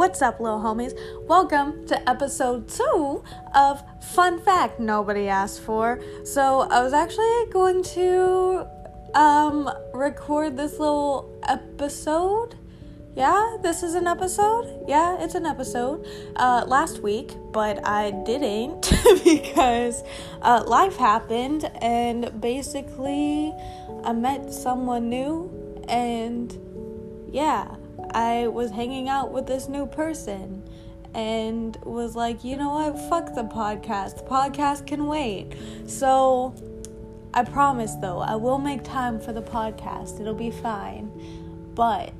What's up, little homies? Welcome to episode two of Fun Fact Nobody Asked For. So, I was actually going to um record this little episode. Yeah, this is an episode. Yeah, it's an episode. Uh, last week, but I didn't because uh, life happened, and basically, I met someone new, and yeah, I was hanging out with this new person and was like, you know what? Fuck the podcast. The podcast can wait. So I promise though, I will make time for the podcast. It'll be fine. But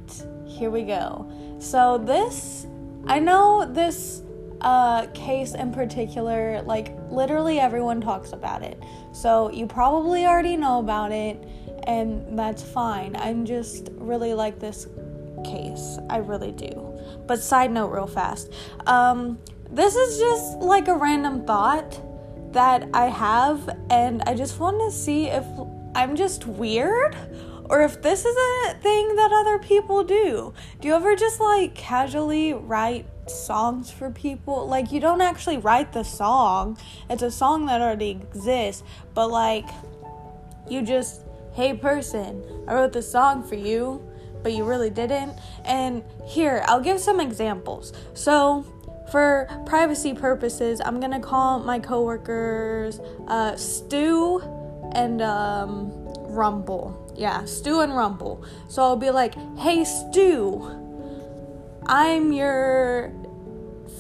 here we go. So this, I know this uh, case in particular, like literally everyone talks about it. So you probably already know about it, and that's fine. I'm just really like this case. I really do. But side note, real fast. Um, this is just like a random thought that I have, and I just want to see if I'm just weird or if this is a thing that other people do. Do you ever just like casually write songs for people? Like, you don't actually write the song, it's a song that already exists, but like, you just, hey person, I wrote this song for you but you really didn't. And here, I'll give some examples. So, for privacy purposes, I'm gonna call my coworkers uh, Stu and um, Rumble. Yeah, Stu and Rumble. So I'll be like, "Hey, Stu, I'm your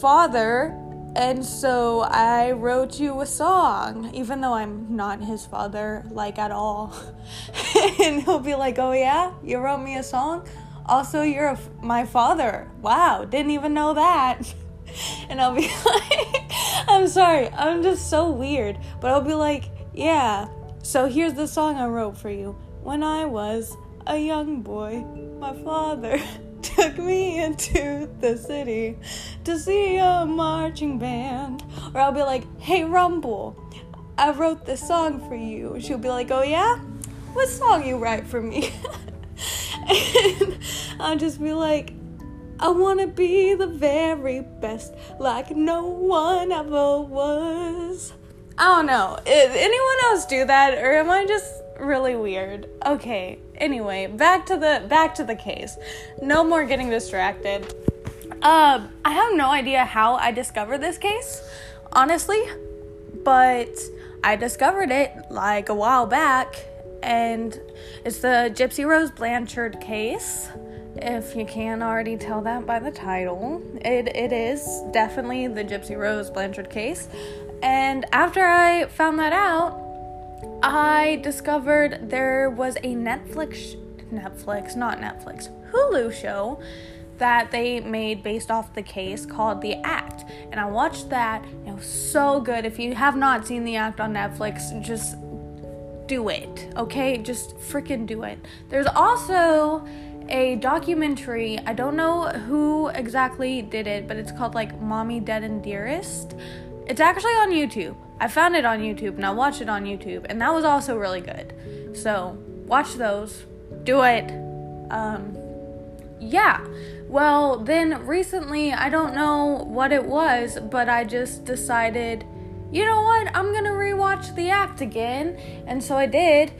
father." And so I wrote you a song, even though I'm not his father, like at all. and he'll be like, Oh, yeah, you wrote me a song? Also, you're my father. Wow, didn't even know that. and I'll be like, I'm sorry, I'm just so weird. But I'll be like, Yeah, so here's the song I wrote for you. When I was a young boy, my father. Took me into the city to see a marching band. Or I'll be like, hey, Rumble, I wrote this song for you. She'll be like, oh, yeah? What song you write for me? and I'll just be like, I wanna be the very best, like no one ever was. I don't know. Did anyone else do that, or am I just really weird? Okay, anyway, back to the back to the case. No more getting distracted. Uh, I have no idea how I discovered this case, honestly, but I discovered it like a while back, and it's the Gypsy Rose Blanchard case. If you can't already tell that by the title, it, it is definitely the Gypsy Rose Blanchard case. And after I found that out, I discovered there was a Netflix, Netflix, not Netflix, Hulu show that they made based off the case called The Act. And I watched that, it was so good. If you have not seen The Act on Netflix, just do it, okay? Just freaking do it. There's also a documentary, I don't know who exactly did it, but it's called like Mommy Dead and Dearest. It's actually on YouTube. I found it on YouTube and I watched it on YouTube, and that was also really good. So, watch those. Do it. Um, yeah. Well, then recently, I don't know what it was, but I just decided, you know what? I'm gonna rewatch The Act again. And so I did.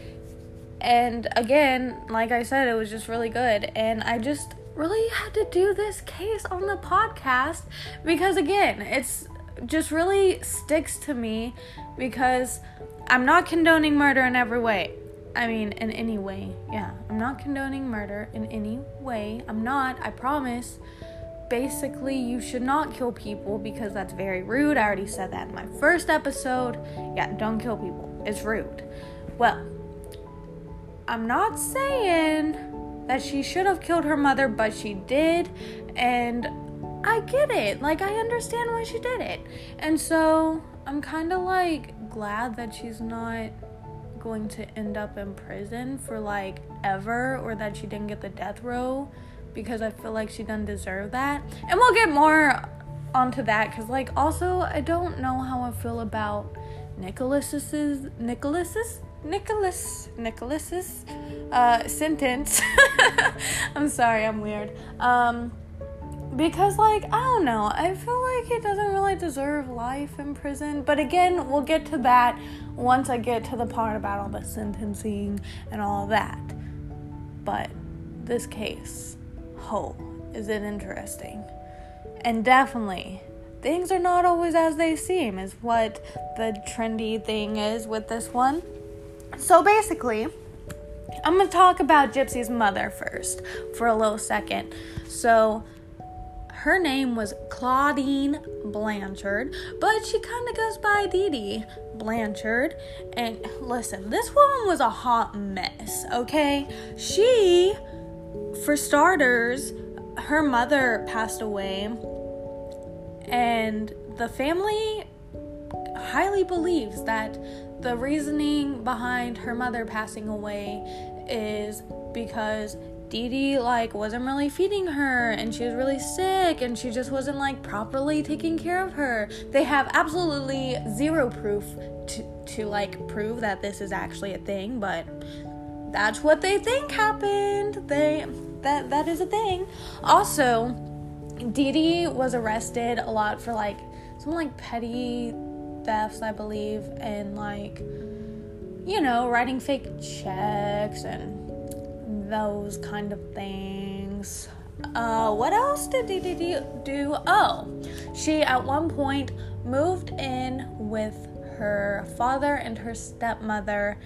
And again, like I said, it was just really good. And I just really had to do this case on the podcast because, again, it's just really sticks to me because I'm not condoning murder in every way. I mean, in any way. Yeah, I'm not condoning murder in any way. I'm not, I promise. Basically, you should not kill people because that's very rude. I already said that in my first episode. Yeah, don't kill people. It's rude. Well, I'm not saying that she should have killed her mother, but she did. And I get it. Like, I understand why she did it. And so I'm kind of like glad that she's not going to end up in prison for like ever or that she didn't get the death row because I feel like she doesn't deserve that. And we'll get more onto that because, like, also, I don't know how I feel about Nicholas's, Nicholas's, Nicholas, Nicholas's uh, sentence. I'm sorry, I'm weird. Um, because like I don't know, I feel like he doesn't really deserve life in prison. But again, we'll get to that once I get to the part about all the sentencing and all that. But this case, ho, is it interesting? And definitely, things are not always as they seem, is what the trendy thing is with this one. So basically, I'm gonna talk about Gypsy's mother first for a little second. So, her name was Claudine Blanchard, but she kind of goes by Dee Dee Blanchard. And listen, this woman was a hot mess, okay? She, for starters, her mother passed away, and the family highly believes that the reasoning behind her mother passing away is because Dee Dee like wasn't really feeding her and she was really sick and she just wasn't like properly taking care of her. They have absolutely zero proof to to like prove that this is actually a thing, but that's what they think happened. They that that is a thing. Also, Dee Dee was arrested a lot for like some like petty thefts, I believe, and like you know, writing fake checks and those kind of things. Uh, what else did Dee do? Oh, she at one point moved in with her father and her stepmother,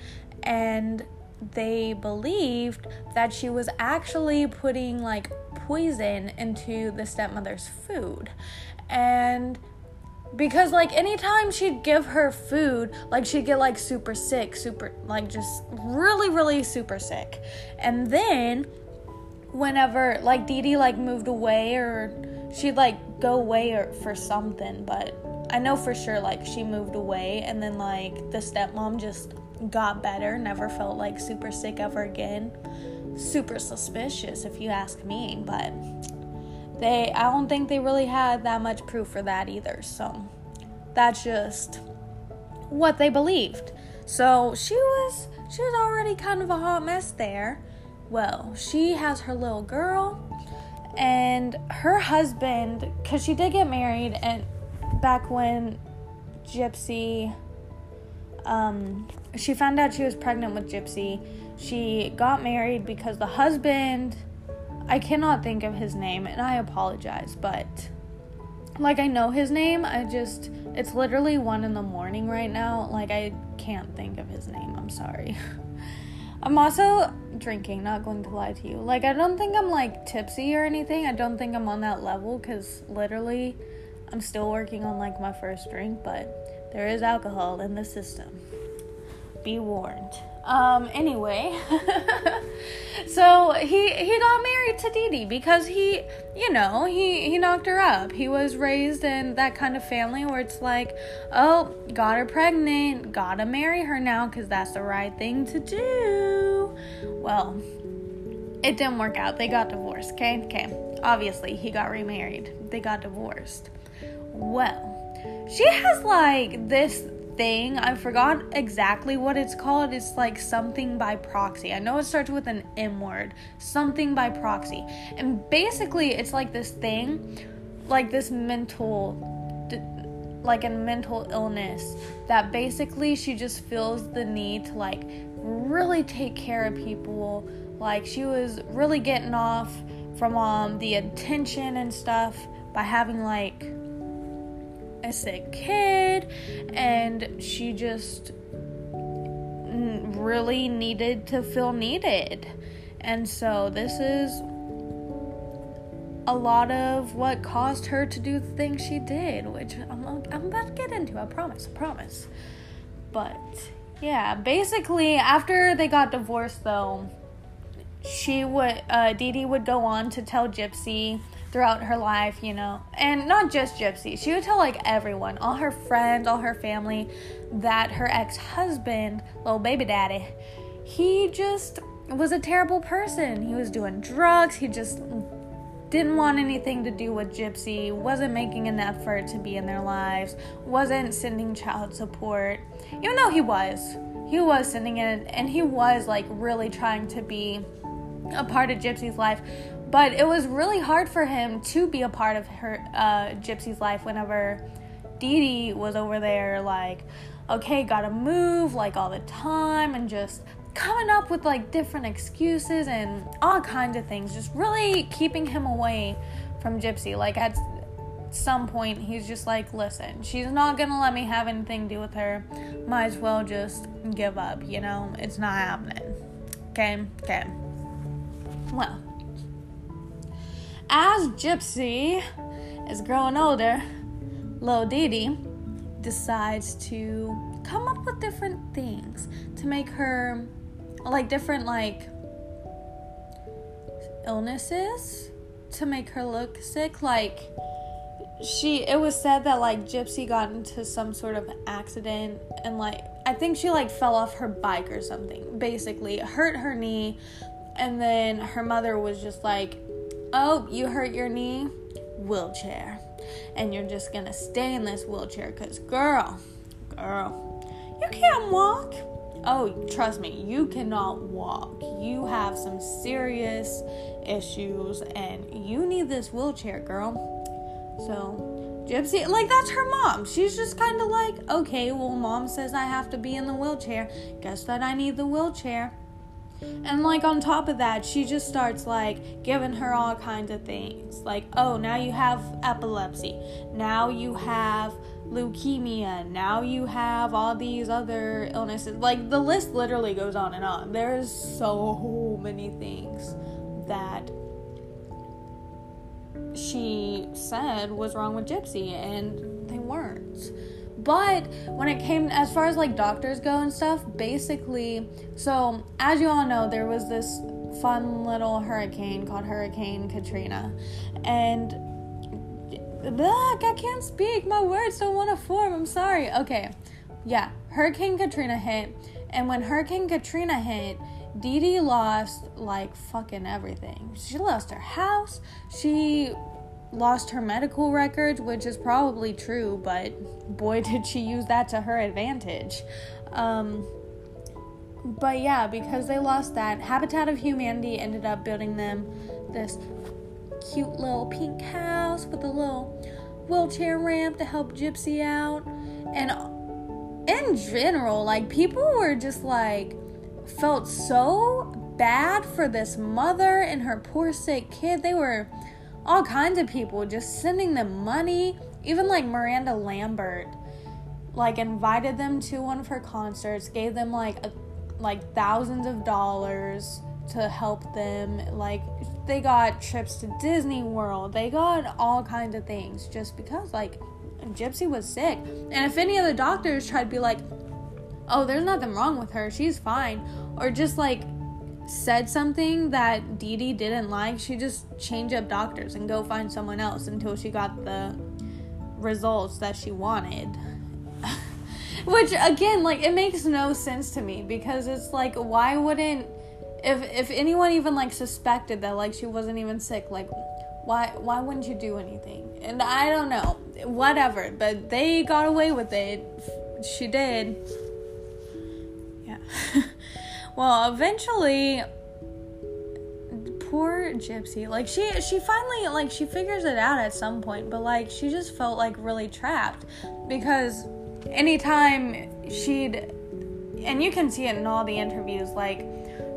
and they believed that she was actually putting like poison into the stepmother's food. And because like anytime she'd give her food like she'd get like super sick super like just really really super sick. And then whenever like Dee Dee like moved away or she'd like go away or for something but I know for sure like she moved away and then like the stepmom just got better never felt like super sick ever again. Super suspicious if you ask me but they I don't think they really had that much proof for that either. So that's just what they believed. So she was she was already kind of a hot mess there. Well, she has her little girl and her husband cuz she did get married and back when Gypsy um she found out she was pregnant with Gypsy, she got married because the husband I cannot think of his name and I apologize, but like I know his name, I just it's literally 1 in the morning right now. Like I can't think of his name. I'm sorry. I'm also drinking, not going to lie to you. Like I don't think I'm like tipsy or anything. I don't think I'm on that level cuz literally I'm still working on like my first drink, but there is alcohol in the system. Be warned. Um, anyway, so he he got married to Dee because he, you know, he he knocked her up. He was raised in that kind of family where it's like, oh, got her pregnant, gotta marry her now because that's the right thing to do. Well, it didn't work out. They got divorced. Okay, okay. Obviously, he got remarried. They got divorced. Well, she has like this thing. I forgot exactly what it's called. It's like something by proxy. I know it starts with an M word. Something by proxy. And basically, it's like this thing, like this mental like a mental illness that basically she just feels the need to like really take care of people like she was really getting off from um the attention and stuff by having like a sick kid and she just really needed to feel needed. And so this is a lot of what caused her to do the things she did, which I'm, I'm about to get into, I promise, I promise. But yeah, basically, after they got divorced, though, she would, uh, Dee Dee would go on to tell Gypsy throughout her life, you know. And not just Gypsy. She would tell like everyone, all her friends, all her family, that her ex husband, little baby daddy, he just was a terrible person. He was doing drugs. He just didn't want anything to do with Gypsy, wasn't making an effort to be in their lives, wasn't sending child support, even though he was. He was sending it, and he was like really trying to be a part of Gypsy's life. But it was really hard for him to be a part of her uh, Gypsy's life whenever Dee Dee was over there, like, okay, gotta move like all the time, and just coming up with like different excuses and all kinds of things, just really keeping him away from Gypsy. Like, at some point, he's just like, listen, she's not gonna let me have anything to do with her. Might as well just give up, you know? It's not happening. Okay? Okay. Well, as Gypsy is growing older, Lil Dee decides to come up with different things to make her like different like illnesses to make her look sick. Like she it was said that like gypsy got into some sort of accident and like i think she like fell off her bike or something basically hurt her knee and then her mother was just like oh you hurt your knee wheelchair and you're just gonna stay in this wheelchair because girl girl you can't walk oh trust me you cannot walk you have some serious issues and you need this wheelchair girl so, Gypsy, like, that's her mom. She's just kind of like, okay, well, mom says I have to be in the wheelchair. Guess that I need the wheelchair. And, like, on top of that, she just starts, like, giving her all kinds of things. Like, oh, now you have epilepsy. Now you have leukemia. Now you have all these other illnesses. Like, the list literally goes on and on. There's so many things that she said was wrong with Gypsy, and they weren't. But when it came as far as like doctors go and stuff, basically, so as you all know, there was this fun little hurricane called Hurricane Katrina, and ugh, I can't speak. My words don't want to form. I'm sorry. Okay, yeah, Hurricane Katrina hit, and when Hurricane Katrina hit, Dee Dee lost like fucking everything. She lost her house. She lost her medical records, which is probably true, but boy, did she use that to her advantage. Um, but yeah, because they lost that, Habitat of Humanity ended up building them this cute little pink house with a little wheelchair ramp to help Gypsy out. And in general, like, people were just like, felt so bad for this mother and her poor sick kid. They were all kinds of people just sending them money. Even like Miranda Lambert, like invited them to one of her concerts, gave them like a, like thousands of dollars to help them. Like they got trips to Disney World. They got all kinds of things just because like Gypsy was sick. And if any of the doctors tried to be like, "Oh, there's nothing wrong with her. She's fine," or just like said something that Dee Dee didn't like, she just change up doctors and go find someone else until she got the results that she wanted. Which again, like it makes no sense to me because it's like why wouldn't if if anyone even like suspected that like she wasn't even sick, like why why wouldn't you do anything? And I don't know, whatever, but they got away with it. She did. Yeah. Well, eventually poor gypsy like she she finally like she figures it out at some point but like she just felt like really trapped because anytime she'd and you can see it in all the interviews like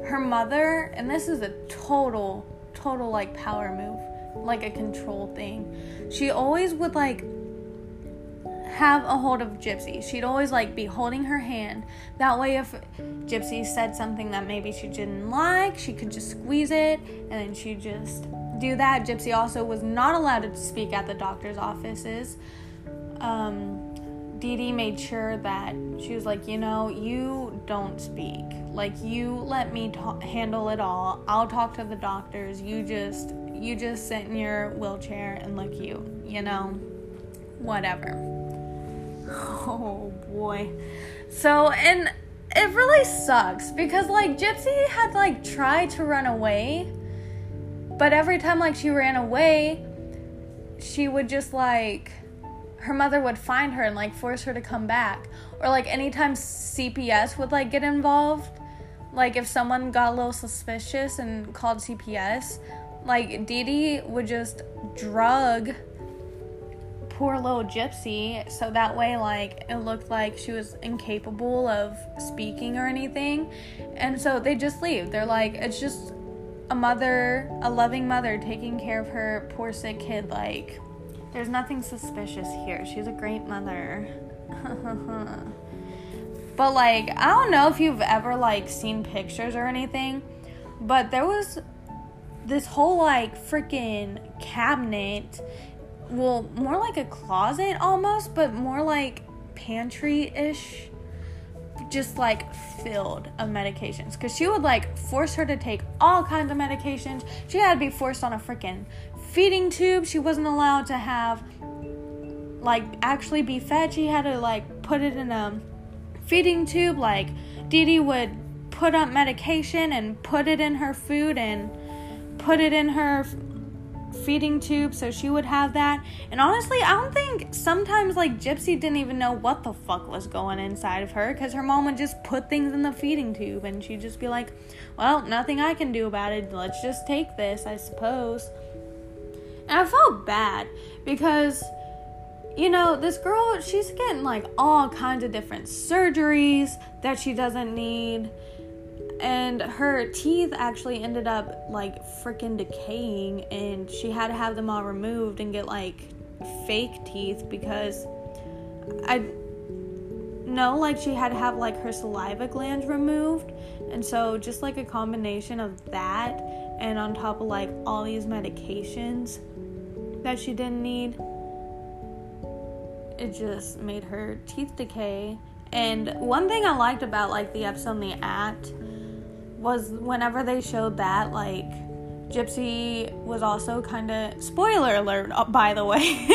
her mother and this is a total total like power move like a control thing. She always would like have a hold of Gypsy. She'd always like be holding her hand. That way, if Gypsy said something that maybe she didn't like, she could just squeeze it and then she'd just do that. Gypsy also was not allowed to speak at the doctor's offices. Um, Dee Dee made sure that she was like, you know, you don't speak. Like, you let me ta- handle it all. I'll talk to the doctors. You just, you just sit in your wheelchair and look you, you know, whatever. Oh boy. So, and it really sucks because like Gypsy had like tried to run away, but every time like she ran away, she would just like her mother would find her and like force her to come back. Or like anytime CPS would like get involved, like if someone got a little suspicious and called CPS, like Dee Dee would just drug poor little gypsy so that way like it looked like she was incapable of speaking or anything. And so they just leave. They're like it's just a mother a loving mother taking care of her poor sick kid like there's nothing suspicious here. She's a great mother. But like i don't know if you've ever like seen pictures or anything but there was this whole like freaking cabinet well, more like a closet almost, but more like pantry ish, just like filled of medications. Because she would like force her to take all kinds of medications. She had to be forced on a freaking feeding tube. She wasn't allowed to have like actually be fed. She had to like put it in a feeding tube. Like Dee Dee would put up medication and put it in her food and put it in her feeding tube, so she would have that. And honestly, I don't think sometimes like Gypsy didn't even know what the fuck was going inside of her because her mom would just put things in the feeding tube and she'd just be like, well, nothing I can do about it. Let's just take this, I suppose. And I felt bad because you know, this girl, she's getting like all kinds of different surgeries that she doesn't need and her teeth actually ended up like freaking decaying and she had to have them all removed and get like fake teeth because I know like she had to have like her saliva glands removed and so just like a combination of that and on top of like all these medications that she didn't need it just made her teeth decay. And one thing I liked about like the episode on The Act was whenever they showed that, like, Gypsy was also kind of spoiler alert, uh, by the way.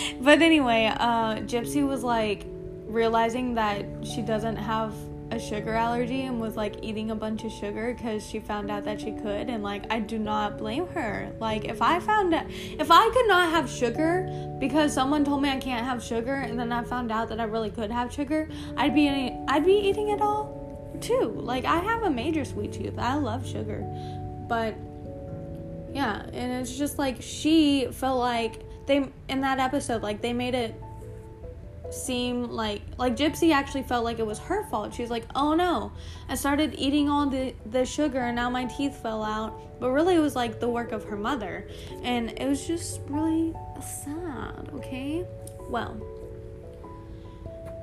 but anyway, uh, Gypsy was like realizing that she doesn't have a sugar allergy and was like eating a bunch of sugar because she found out that she could and like I do not blame her. Like if I found out if I could not have sugar because someone told me I can't have sugar and then I found out that I really could have sugar, I'd be I'd be eating it all too. Like I have a major sweet tooth. I love sugar. But yeah, and it's just like she felt like they in that episode like they made it seem like like Gypsy actually felt like it was her fault. She was like, "Oh no, I started eating all the the sugar and now my teeth fell out." But really, it was like the work of her mother, and it was just really sad. Okay, well,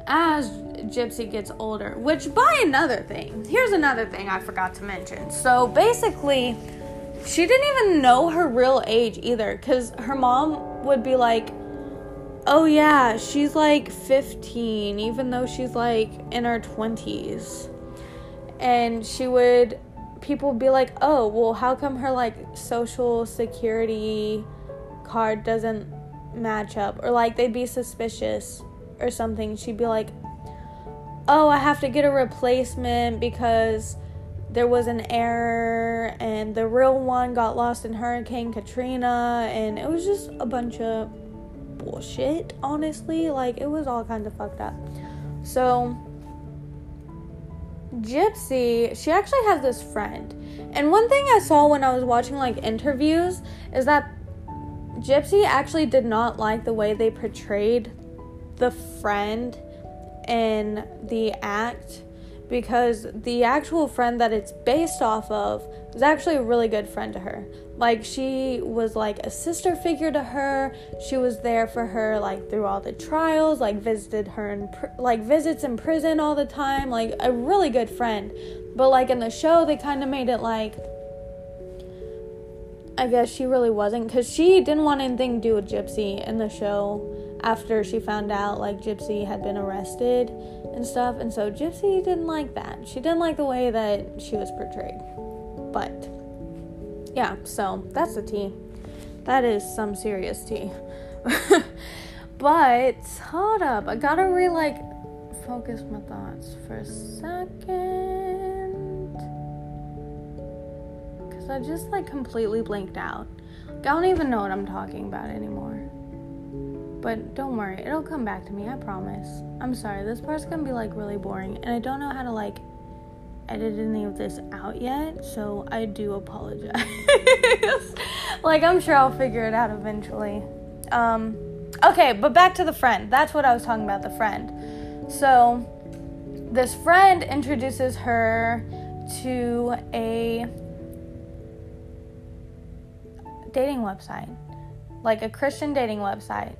as Gypsy gets older, which by another thing, here's another thing I forgot to mention. So basically, she didn't even know her real age either because her mom would be like, oh yeah, she's like 15, even though she's like in her 20s. And she would, people would be like, oh, well, how come her like social security card doesn't match up? Or like they'd be suspicious or something, she'd be like, Oh, I have to get a replacement because there was an error and the real one got lost in Hurricane Katrina. And it was just a bunch of bullshit, honestly. Like, it was all kinds of fucked up. So, Gypsy, she actually has this friend. And one thing I saw when I was watching like interviews is that Gypsy actually did not like the way they portrayed the friend in the act because the actual friend that it's based off of was actually a really good friend to her. Like she was like a sister figure to her. She was there for her like through all the trials, like visited her in pr- like visits in prison all the time, like a really good friend. But like in the show they kind of made it like I guess she really wasn't cuz she didn't want anything to do with Gypsy in the show after she found out like Gypsy had been arrested and stuff. And so Gypsy didn't like that. She didn't like the way that she was portrayed. But yeah, so that's the tea. That is some serious tea. but hold up, I gotta re like focus my thoughts for a second. Cause I just like completely blinked out. I don't even know what I'm talking about anymore. But don't worry, it'll come back to me, I promise. I'm sorry, this part's gonna be like really boring, and I don't know how to like edit any of this out yet, so I do apologize. like, I'm sure I'll figure it out eventually. Um, okay, but back to the friend. That's what I was talking about, the friend. So, this friend introduces her to a dating website, like a Christian dating website.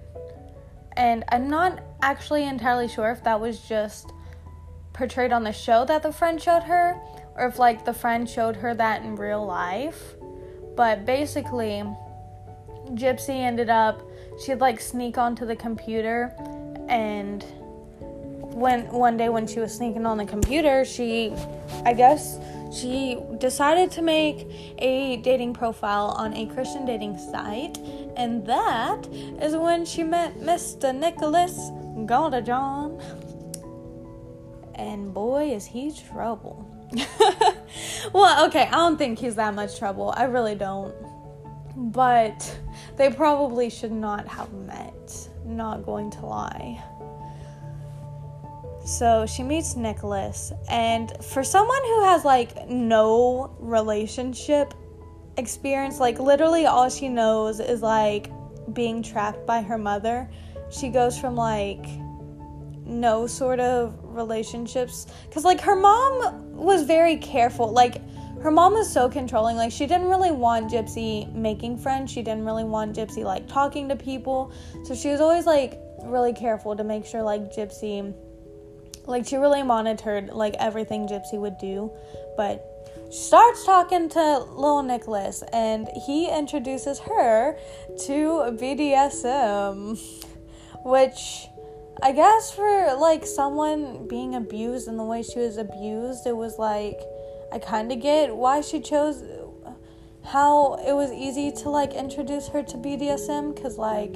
And I'm not actually entirely sure if that was just portrayed on the show that the friend showed her or if like the friend showed her that in real life. But basically, Gypsy ended up she'd like sneak onto the computer and when one day when she was sneaking on the computer, she I guess she decided to make a dating profile on a Christian dating site, and that is when she met Mr. Nicholas John. And boy, is he trouble. well, okay, I don't think he's that much trouble. I really don't. But they probably should not have met. Not going to lie. So she meets Nicholas, and for someone who has like no relationship experience, like literally all she knows is like being trapped by her mother, she goes from like no sort of relationships because like her mom was very careful. Like her mom was so controlling. Like she didn't really want gypsy making friends. She didn't really want gypsy like talking to people. So she was always like really careful to make sure like gypsy like she really monitored like everything Gypsy would do, but she starts talking to little Nicholas and he introduces her to BDSM, which I guess for like someone being abused and the way she was abused, it was like I kind of get why she chose how it was easy to like introduce her to BDSM cuz like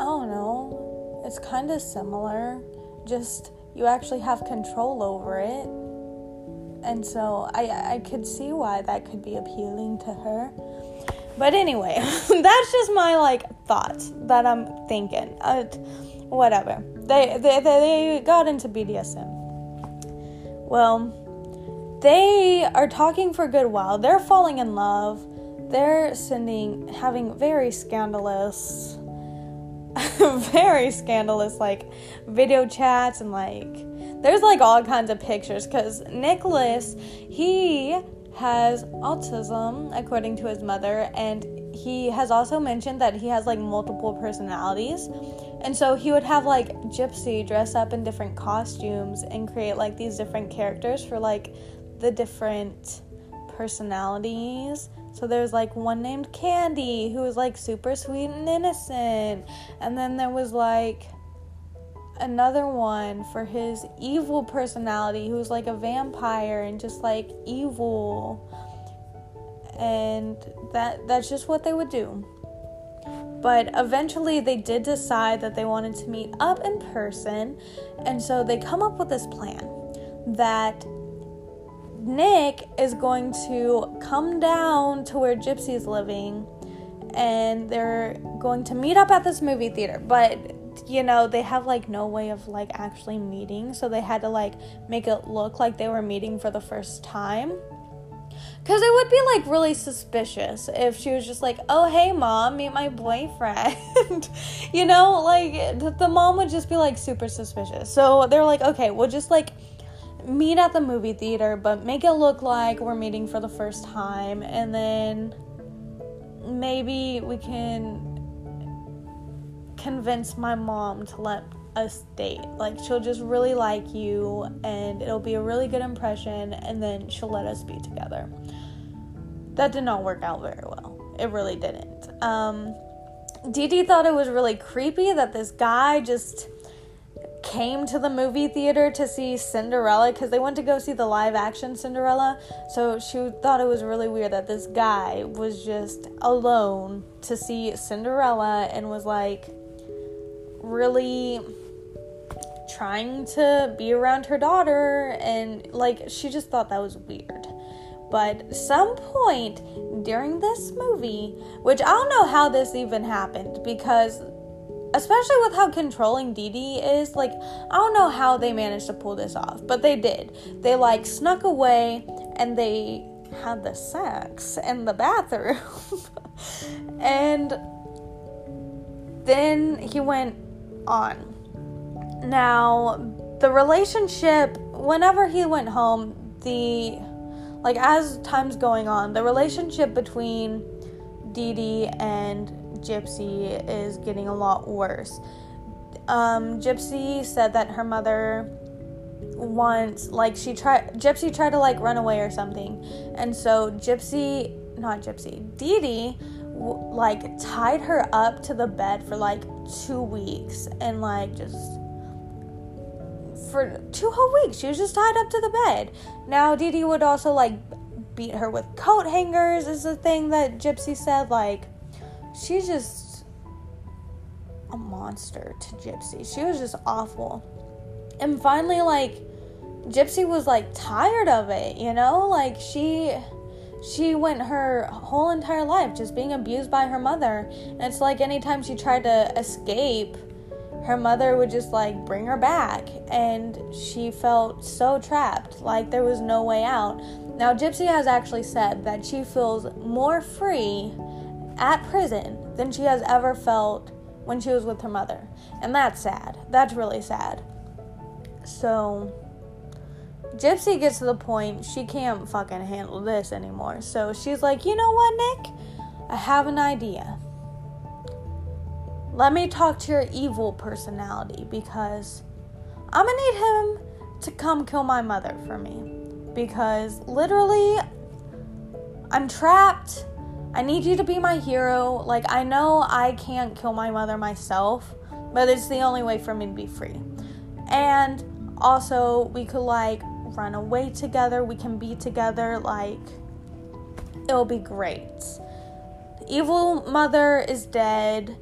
I don't know, it's kind of similar just you actually have control over it. And so I I could see why that could be appealing to her. But anyway, that's just my like thoughts that I'm thinking. Uh, whatever. They, they they got into BDSM. Well, they are talking for a good while. They're falling in love. They're sending having very scandalous very scandalous like video chats and like there's like all kinds of pictures because Nicholas he has autism according to his mother and he has also mentioned that he has like multiple personalities and so he would have like gypsy dress up in different costumes and create like these different characters for like the different personalities so there's like one named Candy who was like super sweet and innocent. And then there was like another one for his evil personality who's like a vampire and just like evil. And that that's just what they would do. But eventually they did decide that they wanted to meet up in person. And so they come up with this plan that Nick is going to come down to where Gypsy's living and they're going to meet up at this movie theater. But you know, they have like no way of like actually meeting, so they had to like make it look like they were meeting for the first time. Cause it would be like really suspicious if she was just like, "Oh hey mom, meet my boyfriend," you know, like the mom would just be like super suspicious. So they're like, "Okay, we'll just like meet at the movie theater, but make it look like we're meeting for the first time, and then maybe we can convince my mom to let us date. Like, she'll just really like you, and it'll be a really good impression, and then she'll let us be together. That did not work out very well. It really didn't. Um, Dee thought it was really creepy that this guy just came to the movie theater to see Cinderella because they went to go see the live action Cinderella. So she thought it was really weird that this guy was just alone to see Cinderella and was like really trying to be around her daughter and like she just thought that was weird. But some point during this movie, which I don't know how this even happened because especially with how controlling Dee Dee is, like, I don't know how they managed to pull this off, but they did. They, like, snuck away and they had the sex in the bathroom. and then he went on. Now, the relationship, whenever he went home, the like as time's going on, the relationship between Dee Dee and Gypsy is getting a lot worse. Um, Gypsy said that her mother once, like she tried, Gypsy tried to like run away or something, and so Gypsy, not Gypsy, Dee Dee, like tied her up to the bed for like two weeks and like just for two whole weeks. She was just tied up to the bed. Now, Dee would also like beat her with coat hangers, is the thing that Gypsy said. Like, she's just a monster to Gypsy. She was just awful. And finally, like, Gypsy was like tired of it, you know? Like, she she went her whole entire life just being abused by her mother. And it's like anytime she tried to escape, her mother would just like bring her back. And she felt so trapped like there was no way out. Now gypsy has actually said that she feels more free at prison than she has ever felt when she was with her mother. And that's sad. That's really sad. So gypsy gets to the point she can't fucking handle this anymore so she's like you know what nick i have an idea let me talk to your evil personality because I'm gonna need him to come kill my mother for me. Because literally, I'm trapped. I need you to be my hero. Like, I know I can't kill my mother myself, but it's the only way for me to be free. And also, we could like run away together, we can be together. Like, it'll be great. The evil mother is dead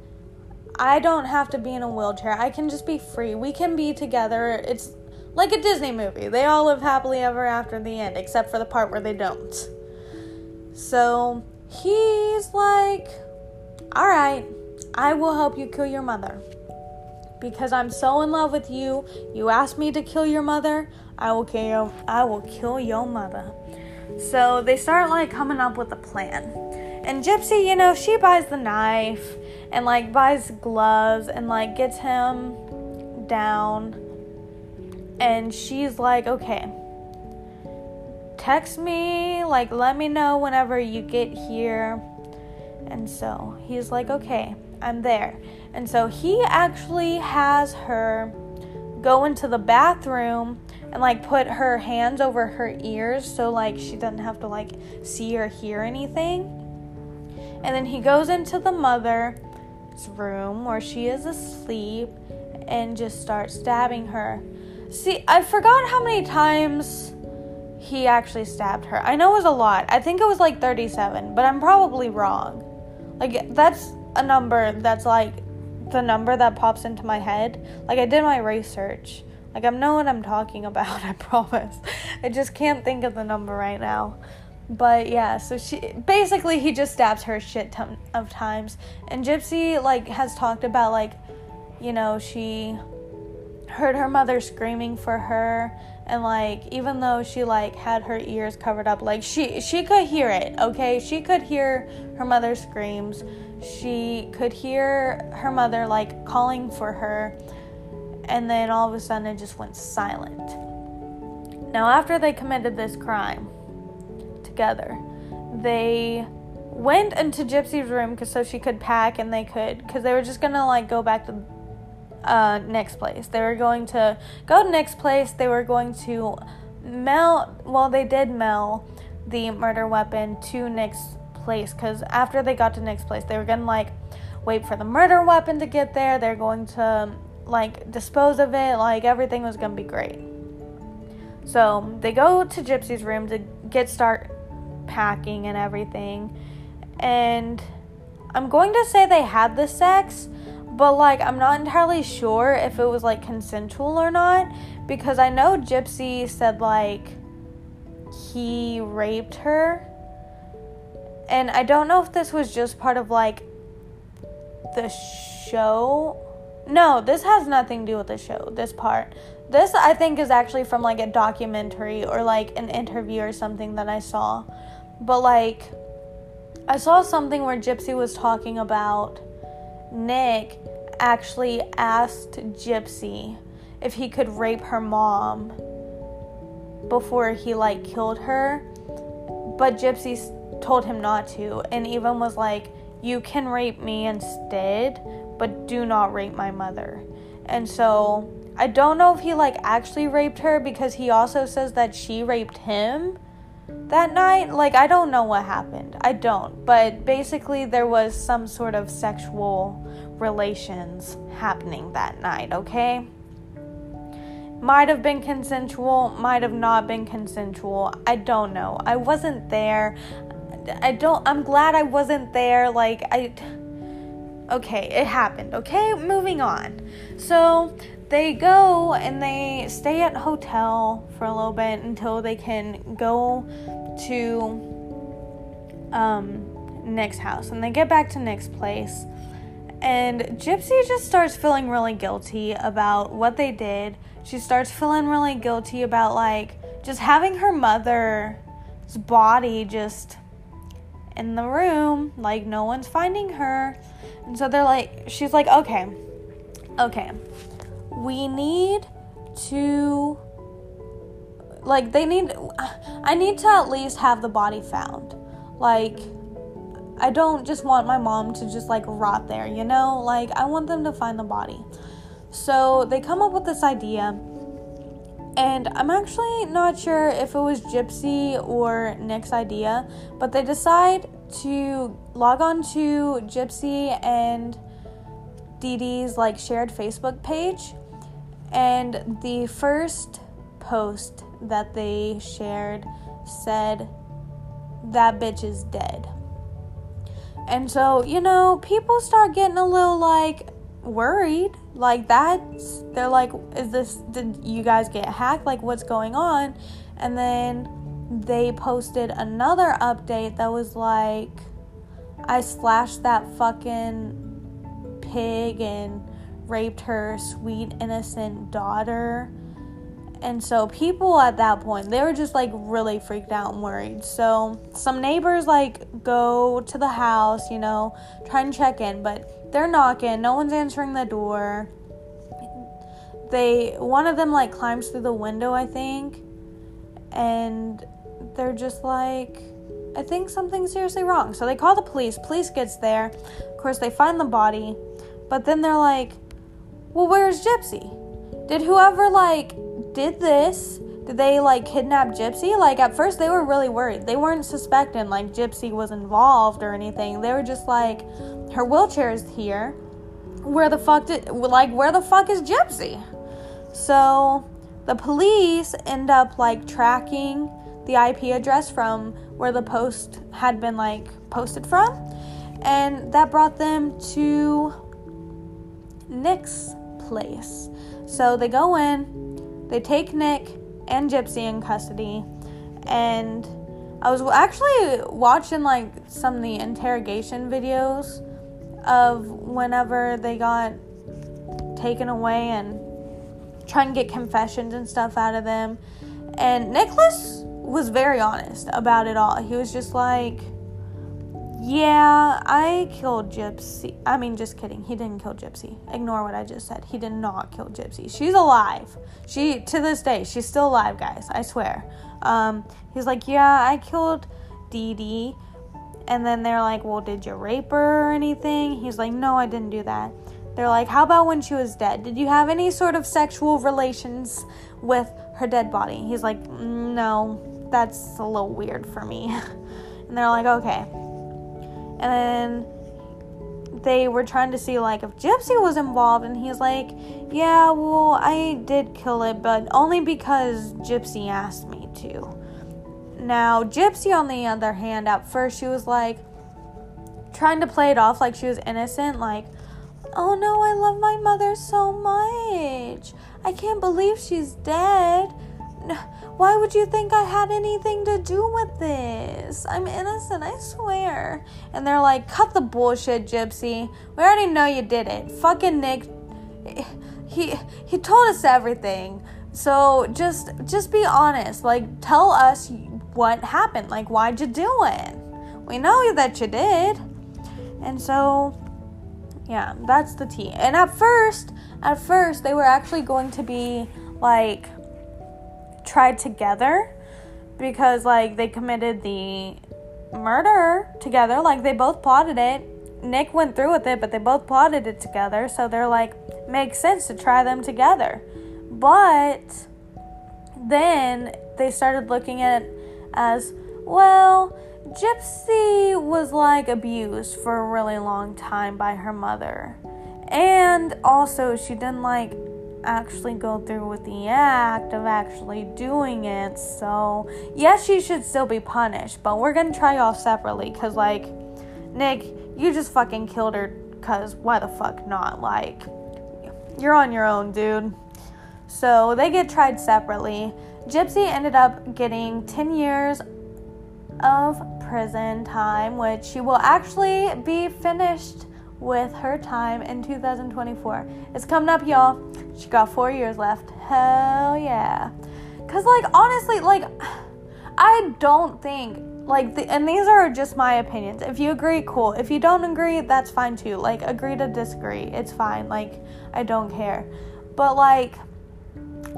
I don't have to be in a wheelchair. I can just be free. We can be together. It's like a Disney movie. They all live happily ever after the end, except for the part where they don't. So he's like, All right, I will help you kill your mother. Because I'm so in love with you. You asked me to kill your mother. I will kill you. I will kill your mother. So they start like coming up with a plan. And Gypsy, you know, she buys the knife and like buys gloves and like gets him down. And she's like, okay, text me, like, let me know whenever you get here. And so he's like, okay, I'm there. And so he actually has her go into the bathroom and like put her hands over her ears so like she doesn't have to like see or hear anything. And then he goes into the mother's room where she is asleep and just starts stabbing her. See, I forgot how many times he actually stabbed her. I know it was a lot. I think it was like 37, but I'm probably wrong. Like, that's a number that's like the number that pops into my head. Like, I did my research. Like, I know what I'm talking about, I promise. I just can't think of the number right now. But yeah, so she basically he just stabs her shit ton of times, and Gypsy like has talked about like, you know, she heard her mother screaming for her, and like even though she like had her ears covered up, like she she could hear it. Okay, she could hear her mother's screams. She could hear her mother like calling for her, and then all of a sudden it just went silent. Now after they committed this crime together. They went into Gypsy's room because so she could pack and they could because they were just gonna like go back to uh, Nick's place. They were going to go to Nick's place. They were going to mail. Well, they did mail the murder weapon to Nick's place because after they got to Nick's place, they were gonna like wait for the murder weapon to get there. They're going to like dispose of it. Like everything was gonna be great. So they go to Gypsy's room to get start packing and everything. And I'm going to say they had the sex, but like I'm not entirely sure if it was like consensual or not because I know Gypsy said like he raped her. And I don't know if this was just part of like the show No, this has nothing to do with the show, this part. This, I think, is actually from like a documentary or like an interview or something that I saw. But like, I saw something where Gypsy was talking about Nick actually asked Gypsy if he could rape her mom before he like killed her. But Gypsy told him not to and even was like, You can rape me instead, but do not rape my mother. And so I don't know if he like actually raped her because he also says that she raped him that night. Like, I don't know what happened. I don't. But basically, there was some sort of sexual relations happening that night, okay? Might have been consensual, might have not been consensual. I don't know. I wasn't there. I don't, I'm glad I wasn't there. Like, I. Okay, it happened, okay? Moving on. So, they go and they stay at hotel for a little bit until they can go to um, Nick's house. And they get back to Nick's place. And Gypsy just starts feeling really guilty about what they did. She starts feeling really guilty about like just having her mother's body just in the room, like no one's finding her. And so they're like, she's like, okay, okay, we need to, like, they need, I need to at least have the body found. Like, I don't just want my mom to just like rot there, you know? Like, I want them to find the body. So they come up with this idea, and I'm actually not sure if it was Gypsy or Nick's idea, but they decide to log on to Gypsy and Dee like shared Facebook page, and the first post that they shared said, That bitch is dead. And so, you know, people start getting a little like worried. Like that's they're like, is this did you guys get hacked? Like what's going on? And then they posted another update that was like I slashed that fucking pig and raped her sweet innocent daughter and so people at that point, they were just like really freaked out and worried. So some neighbors like go to the house, you know, try and check in, but they're knocking, no one's answering the door. They one of them like climbs through the window, I think, and they're just like I think something's seriously wrong. So they call the police. Police gets there. Of course, they find the body, but then they're like, "Well, where's Gypsy? Did whoever like did this did they like kidnap Gypsy? Like at first they were really worried. They weren't suspecting like Gypsy was involved or anything. They were just like her wheelchair is here. Where the fuck did like where the fuck is Gypsy? So the police end up like tracking the IP address from where the post had been like posted from and that brought them to Nick's place. So they go in they take Nick and Gypsy in custody, and I was actually watching like some of the interrogation videos of whenever they got taken away and trying to get confessions and stuff out of them. And Nicholas was very honest about it all. He was just like, yeah, I killed Gypsy. I mean, just kidding. He didn't kill Gypsy. Ignore what I just said. He did not kill Gypsy. She's alive. She, to this day, she's still alive, guys. I swear. Um, he's like, yeah, I killed Dee Dee. And then they're like, well, did you rape her or anything? He's like, no, I didn't do that. They're like, how about when she was dead? Did you have any sort of sexual relations with her dead body? He's like, no, that's a little weird for me. and they're like, okay and they were trying to see like if Gypsy was involved and he's like, "Yeah, well, I did kill it, but only because Gypsy asked me to." Now, Gypsy on the other hand, at first she was like trying to play it off like she was innocent, like, "Oh no, I love my mother so much. I can't believe she's dead." Why would you think I had anything to do with this? I'm innocent, I swear. And they're like, cut the bullshit, Gypsy. We already know you did it. Fucking Nick he he told us everything. So just just be honest. Like tell us what happened. Like why'd you do it? We know that you did. And so yeah, that's the tea. And at first, at first they were actually going to be like tried together because like they committed the murder together. Like they both plotted it. Nick went through with it, but they both plotted it together. So they're like, makes sense to try them together. But then they started looking at as well. Gypsy was like abused for a really long time by her mother. And also, she didn't like actually go through with the act of actually doing it. So, yes, she should still be punished, but we're gonna try y'all separately because, like, Nick, you just fucking killed her because why the fuck not? Like, you're on your own, dude. So, they get tried separately. Gypsy ended up getting 10 years of prison time, which she will actually be finished with her time in 2024. It's coming up, y'all. She got four years left. Hell yeah. Because, like, honestly, like, I don't think, like, the, and these are just my opinions. If you agree, cool. If you don't agree, that's fine too. Like, agree to disagree. It's fine. Like, I don't care. But, like,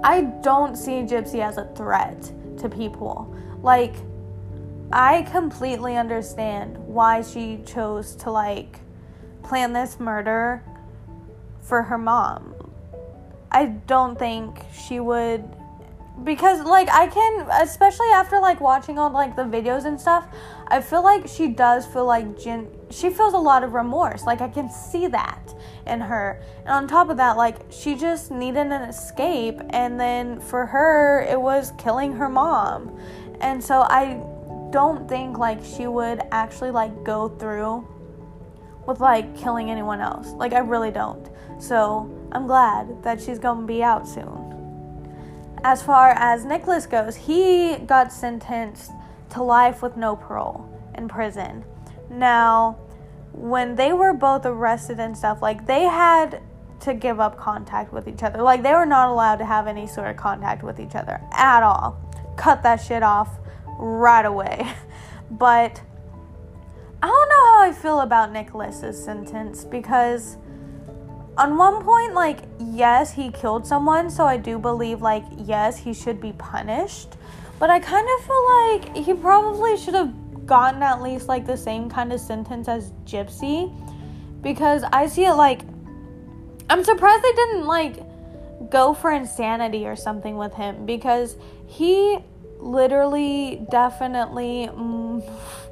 I don't see Gypsy as a threat to people. Like, I completely understand why she chose to, like, plan this murder for her mom. I don't think she would because like I can especially after like watching all like the videos and stuff, I feel like she does feel like Jin she feels a lot of remorse. Like I can see that in her. And on top of that, like she just needed an escape and then for her it was killing her mom. And so I don't think like she would actually like go through with like killing anyone else. Like, I really don't. So, I'm glad that she's to be out soon. As far as Nicholas goes, he got sentenced to life with no parole in prison. Now, when they were both arrested and stuff, like, they had to give up contact with each other. Like, they were not allowed to have any sort of contact with each other at all. Cut that shit off right away. But I don't know how I feel about Nicholas's sentence because on one point like yes, he killed someone, so I do believe like yes, he should be punished, but I kind of feel like he probably should have gotten at least like the same kind of sentence as Gypsy because I see it like I'm surprised they didn't like go for insanity or something with him because he literally definitely mm,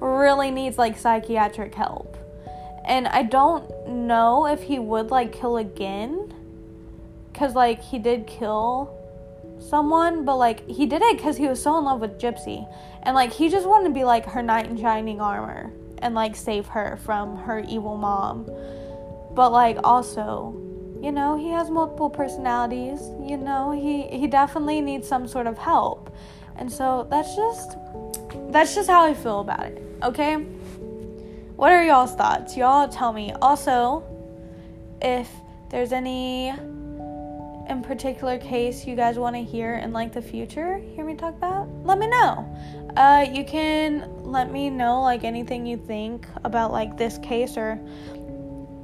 really needs like psychiatric help. And I don't know if he would like kill again cuz like he did kill someone, but like he did it cuz he was so in love with Gypsy. And like he just wanted to be like her knight in shining armor and like save her from her evil mom. But like also, you know, he has multiple personalities. You know, he he definitely needs some sort of help. And so that's just that's just how I feel about it. Okay? What are y'all's thoughts? Y'all tell me. Also, if there's any in particular case you guys want to hear in like the future, hear me talk about, let me know. Uh, you can let me know like anything you think about like this case or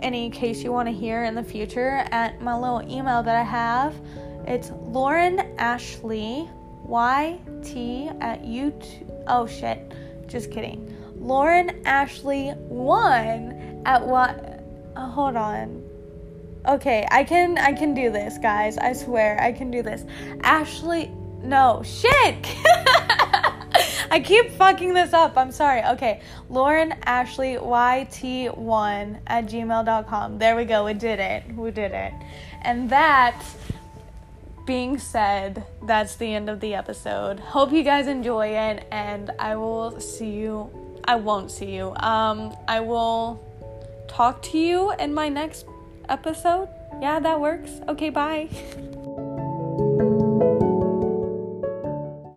any case you want to hear in the future at my little email that I have. It's Lauren Ashley YT at YouTube. Oh shit, just kidding. Lauren Ashley won at what? Oh, hold on. Okay, I can I can do this, guys. I swear I can do this. Ashley, no shit. I keep fucking this up. I'm sorry. Okay, Lauren Ashley YT1 at gmail.com. There we go. We did it. We did it. And that being said, that's the end of the episode. Hope you guys enjoy it, and I will see you. I won't see you. Um, I will talk to you in my next episode. Yeah, that works. Okay, bye.